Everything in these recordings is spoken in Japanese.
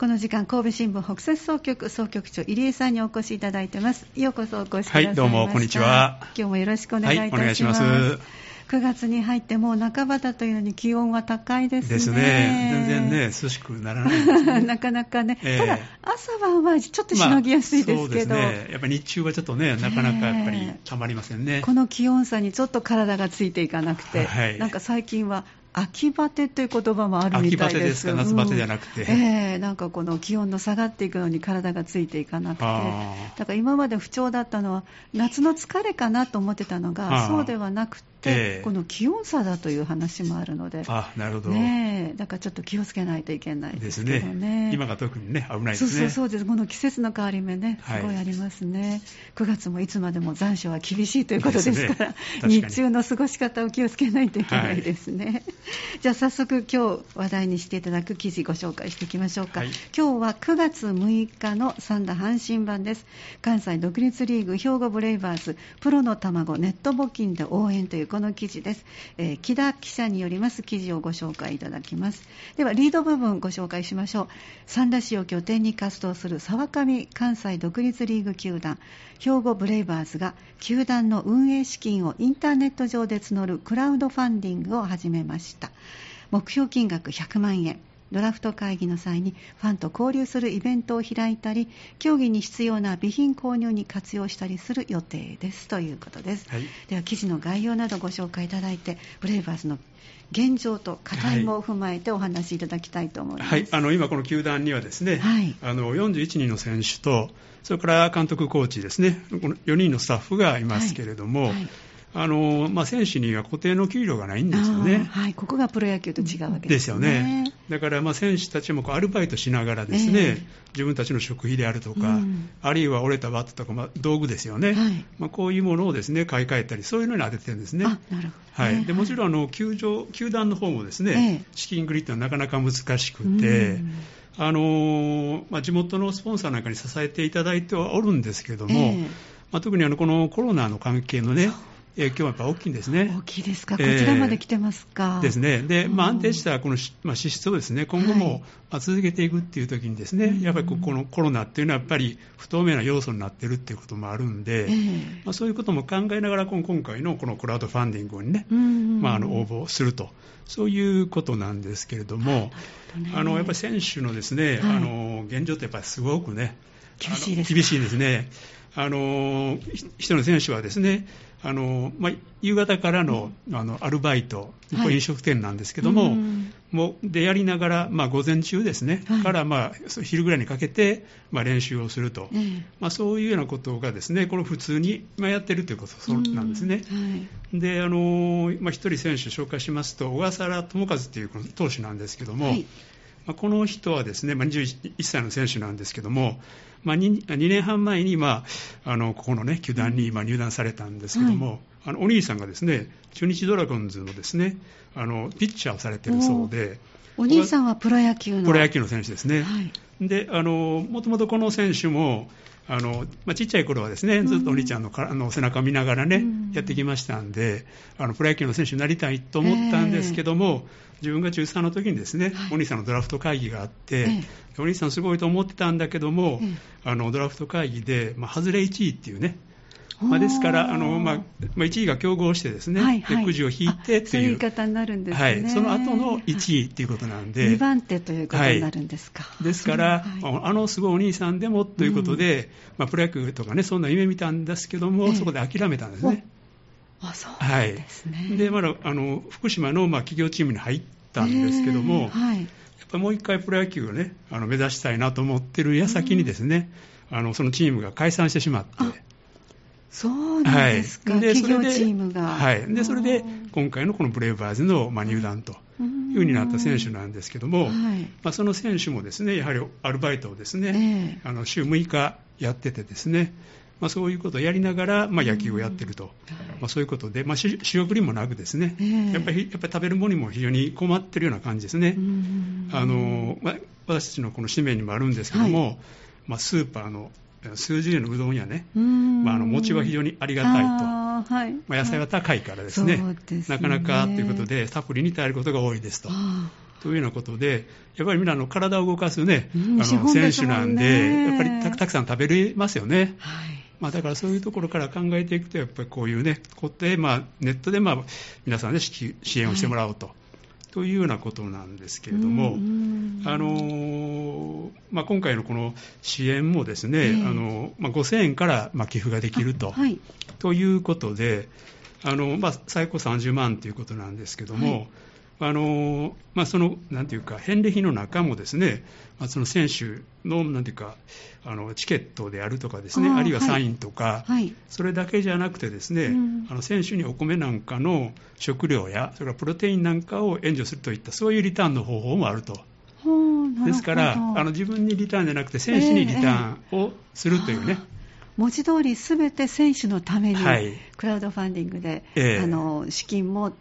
この時間神戸新聞北摂総局総局長入江さんにお越しいただいてます。ようこそお越しくださいました。はいどうもこんにちは。今日もよろしくお願いいたします,、はいお願いします。9月に入ってもう半ばだというのに気温は高いですね。ですね。全然ね、涼しくならないね。なかなかね、ええ。ただ朝晩はちょっとしのぎやすいですけど、まあね。やっぱり日中はちょっとね、なかなかやっぱりええたまりませんね。この気温差にちょっと体がついていかなくて、はい。なんか最近は秋バテという言葉もあるみたいです。秋バテですか？夏バテじゃなくて。うん。ええなんかこの気温の下がっていくのに体がついていかなくて。だから今まで不調だったのは夏の疲れかなと思ってたのがそうではなくこの気温差だという話もあるのであ、なるほど。ねえだからちょっと気をつけないといけないでですすけどね。ね。今が特にね、危ないでそうすね。そうそうです、この季節の変わり目ね、はい。すごいありますね、9月もいつまでも残暑は厳しいということですから、ね。日中の過ごし方を気をつけないといけないですね。じゃあ、早速、今日話題にしていただく記事、ご紹介していきましょうか、はい。今日は9月6日の三田阪神版です、関西独立リーグ兵庫ブレイバーズ、プロの卵、ネット募金で応援というこの記事です、えー木田記者によります記事をご紹介いただきます。では、リード部分ご紹介しましょう。三田市を拠点に活動する沢上関西独立リーグ球団、兵庫ブレイバーズが、球団の運営資金をインターネット上で募るクラウドファンディングを始めました。目標金額100万円。ドラフト会議の際にファンと交流するイベントを開いたり、競技に必要な備品購入に活用したりする予定ですということです。はい。では記事の概要などご紹介いただいて、ブレイバーズの現状と課題も踏まえてお話しいただきたいと思います。はい、あの今、この球団にはですね、はい。あの41人の選手と、それから監督、コーチですね、この4人のスタッフがいますけれども、はいあのまあ、選手には固定の給料がないんですよね。はい、ここがプロ野球と違うわけでですすよよねね。。だからまあ選手たちもこうアルバイトしながらですね、ええ自分たちの食費であるとか、うんあるいは折れたバットとか、まあ、道具ですよね、はいまあ、こういうものをですね買い替えたり、そういうのに当ててるんですね。あ、なるほど。はい、でもちろんんあの球場、球団の方もですね、ええ資金繰りっていうのはなかなか難しくて、うんあのーまあ、地元のスポンサーなんかに支えていただいてはおるんですけども、ええまあ、特にあのこのコロナの関係のね、影響はやっぱ大きいんですね。大きいですか、こええちらまで来てますか？ですね。で、まあ、うん安定したこのし、まあ、支出をですね、今後はい。もまあ続けていくっていう時にですね、うん。やっぱりここのコロナっていうのはやっぱり不透明な要素になってるっていうこともあるんで、ええ。まあ、そういうことも考えながら、今今回のこのクラウドファンディングにね、うんまあ、あの応募すると、そういうことなんですけれども、あのやっぱり選手のですね、はい。あの現状ってやっぱりすごくね、厳しいです厳しいですね。あの人の選手はですね、あのまあ、夕方からの,、あのアルバイト、はい。これ飲食店なんですけども、うん。もうでやりながら、まあ、午前中ですね、はい。から、まあ、昼ぐらいにかけて、まあ、練習をすると、ええ。まあ、そういうようなことがですね、これ普通にまあやってるということなんですね。うん。はい。で、あのまあ、一人選手紹介しますと、小笠原智和というこの投手なんですけども、はいまあ、この人はですね、まあ、21歳の選手なんですけども、まあ、2, 2年半前に、まあ、あのここの、ね、球団にまあ入団されたんですけども、あのお兄さんがですね中日ドラゴンズのですねあのピッチャーをされてるそうで、お兄さんはプロ野球の。プロ野球の選手ですね。はい。であのもともとこの選手もあの、まあ、ちっちゃい頃はですねずっとお兄ちゃんのかあの背中を見ながらね、うん。やってきましたんであのプロ野球の選手になりたいと思ったんですけども、自分が中3の時にですね、はい。お兄さんのドラフト会議があって、ええ。お兄さんすごいと思ってたんだけども、ええ。あのドラフト会議で、まあ、外れ1位っていうねまあ、ですからあの、まあまあ、1位が競合してですね、はいはい。でくじを引いてあそういう。言っていうい方になるんですね。はい、その後の1位っていうことなんで、2番手とい。うことになるんですか。ですから、はい。あのすごいお兄さんでもということで、まあ、プロ野球とかね、そんな夢見たんですけども、ええ。そこで諦めたんですね。あ、そうなんはい。ですね。で、まだあの福島のまあ企業チームに入ったんですけども、えーはい。やっぱりもう一回プロ野球をね、あの目指したいなと思ってる矢先にですね、あのそのチームが解散してしまって、あそうなんですか。で企業それでチームが。はい、でそれで今回のこのブレイバーズのまあ入団というふうになった選手なんですけども、はい。まあ、その選手もですねやはりアルバイトをですね、ええ。あの週6日やっててですね、まあ、そういうことをやりながら、まあ、野球をやってると、まあ、そういうことで、まあ、し仕送りもなくですね、ええ。やっぱりやっぱり食べるものにも非常に困ってるような感じですね。うんあのまあ、私たちのこの使命にもあるんですけども、はまあ、スーパーの数十円のうどんやね、うん。まあ、あの餅は非常にありがたいと。はい。まあ、野菜は高いからですね、そうですね。なかなかということで、サプリに頼ることが多いですと。あというようなことで、やっぱりみんなの体を動かすね、うんあの選手なんで、やっぱりたたくさん食べれますよね。はい。まあ、だからそういうところから考えていくと、やっぱりこういうね、こうやってまあネットでまあ皆さんで支支援をしてもらおうと、というようなことなんですけれども、うんあのーまあ、今回のこの支援もですね、ええ。あのまあ、5000円からまあ寄付ができると,、はい。ということで、あのまあ、最高30万ということなんですけども、はいあのまあ、そのなんていうか、返礼品の中もですね、まあ、その選手のなんていうか、あのチケットであるとかですね、あーあるいはサインとか、はい。それだけじゃなくてですね、うん。あの選手にお米なんかの食料や、それからプロテインなんかを援助するといった、そういうリターンの方法もあると。ですから、あの自分にリターンじゃなくて、選手にリターンをするというね、文字通りすべて選手のために、はい。クラウドファンディングで、ええ。あの資金も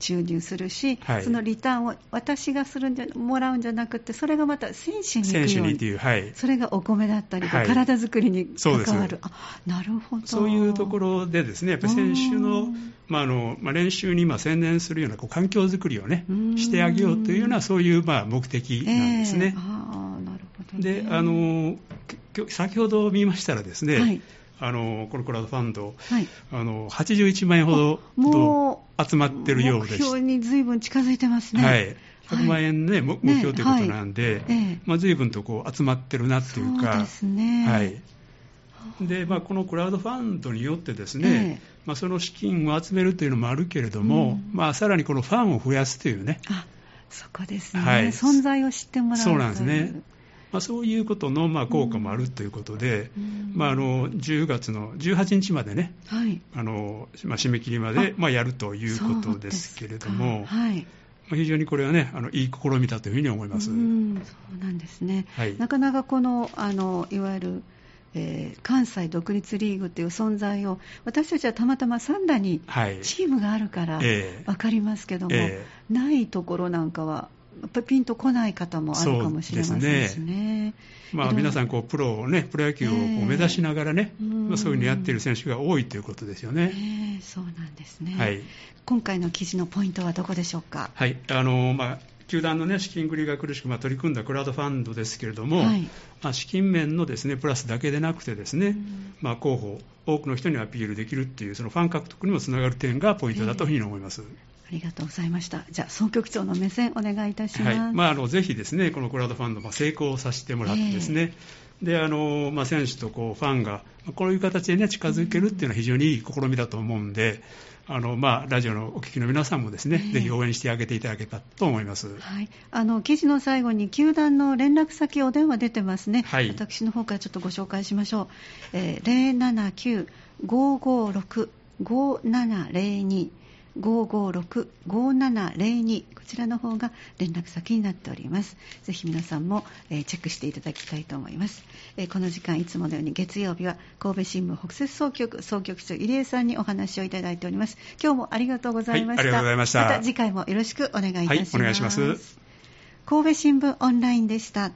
注入するし、はい。そのリターンを私がするんじゃもらうんじゃなくて、それがまた選手に行くようにいう、はい、それがお米だったりと、はい。体作りに関わる、あなるほど。そういうところでですね、やっぱり選手うのん、まああのまあ、練習にまあ専念するようなこう環境づくりをねうん、してあげようというような、そういうまあ目的なんですね。ええ。ああなるほど、ね、であの先ほど見ましたらですね、はいあのこのクラウドファンド、はい、あの81万円ほど集まってるようで目し標にずいぶん近づいてますね。はい、100万円ね、も目標ということなんで、ええ。まあ、随分とこう集まってるなっていうか、そうですね。はい。でまあ、このクラウドファンドによってですね、ええ。まあ、その資金を集めるというのもあるけれども、うん。まあ、さらにこのファンを増やすというね、あそこですね、はい。存在を知ってもらう。そうなんですねまあ、そういうことのまあ効果もあるということで、うん。まあ、あの10月の18日までね、はい。あのまあ、締め切りまでまあやるということですけれども、非常にこれはね、あのいい試みだというふうに思います。うんそうなんですね。はい。なかなかこのあのいわゆる、えー関西独立リーグという存在を私たちはたまたま三田にはい。チームがあるからええ。分かりますけども、え。ないところなんかはぱりピンとこない方もあるかもしれませんしね。まあ、皆さんこう、プロをね、プロ野球を目指しながらね、うん。まあ、そういうふうにやっている選手が多いということですよね。ええそうなんですね、はい。今回の記事のポイントはどこでしょうか？はい。あのまあ球団の、ね、資金繰りが苦しく、まあ、取り組んだクラウドファンドですけれども、はい。まあ、資金面のです、ね、プラスだけでなくてですね、うん。まあ、候補、多くの人にアピールできるっていう、そのファン獲得にもつながる点がポイントだというふうに思います。ありがとうございました。じゃあ総局長の目線お願いいたします。はい。まあ、あのぜひですねこのクラウドファンド、まあ、成功させてもらってですね、であのまあ、選手とこうファンがまあこういう形で、ね、近づけるっていうのは非常にいい試みだと思うんで、あのまあ、ラジオのお聞きの皆さんもですね、ええ。ぜひ応援してあげていただけたらと思います。はい、あの記事の最後に球団の連絡先お電話出てますね、はい。私の方からちょっとご紹介しましょう、えー、079-556-5702 556-5702こちらの方が連絡先になっております。ぜひ皆さんも、えーチェックしていただきたいと思います、えーこの時間いつものように月曜日は神戸新聞北摂総局総局長入江さんにお話をいただいております。今日もありがとうございました、はいありがとうございました。また次回もよろしくお願いいたします、はいお願いします。神戸新聞オンラインでした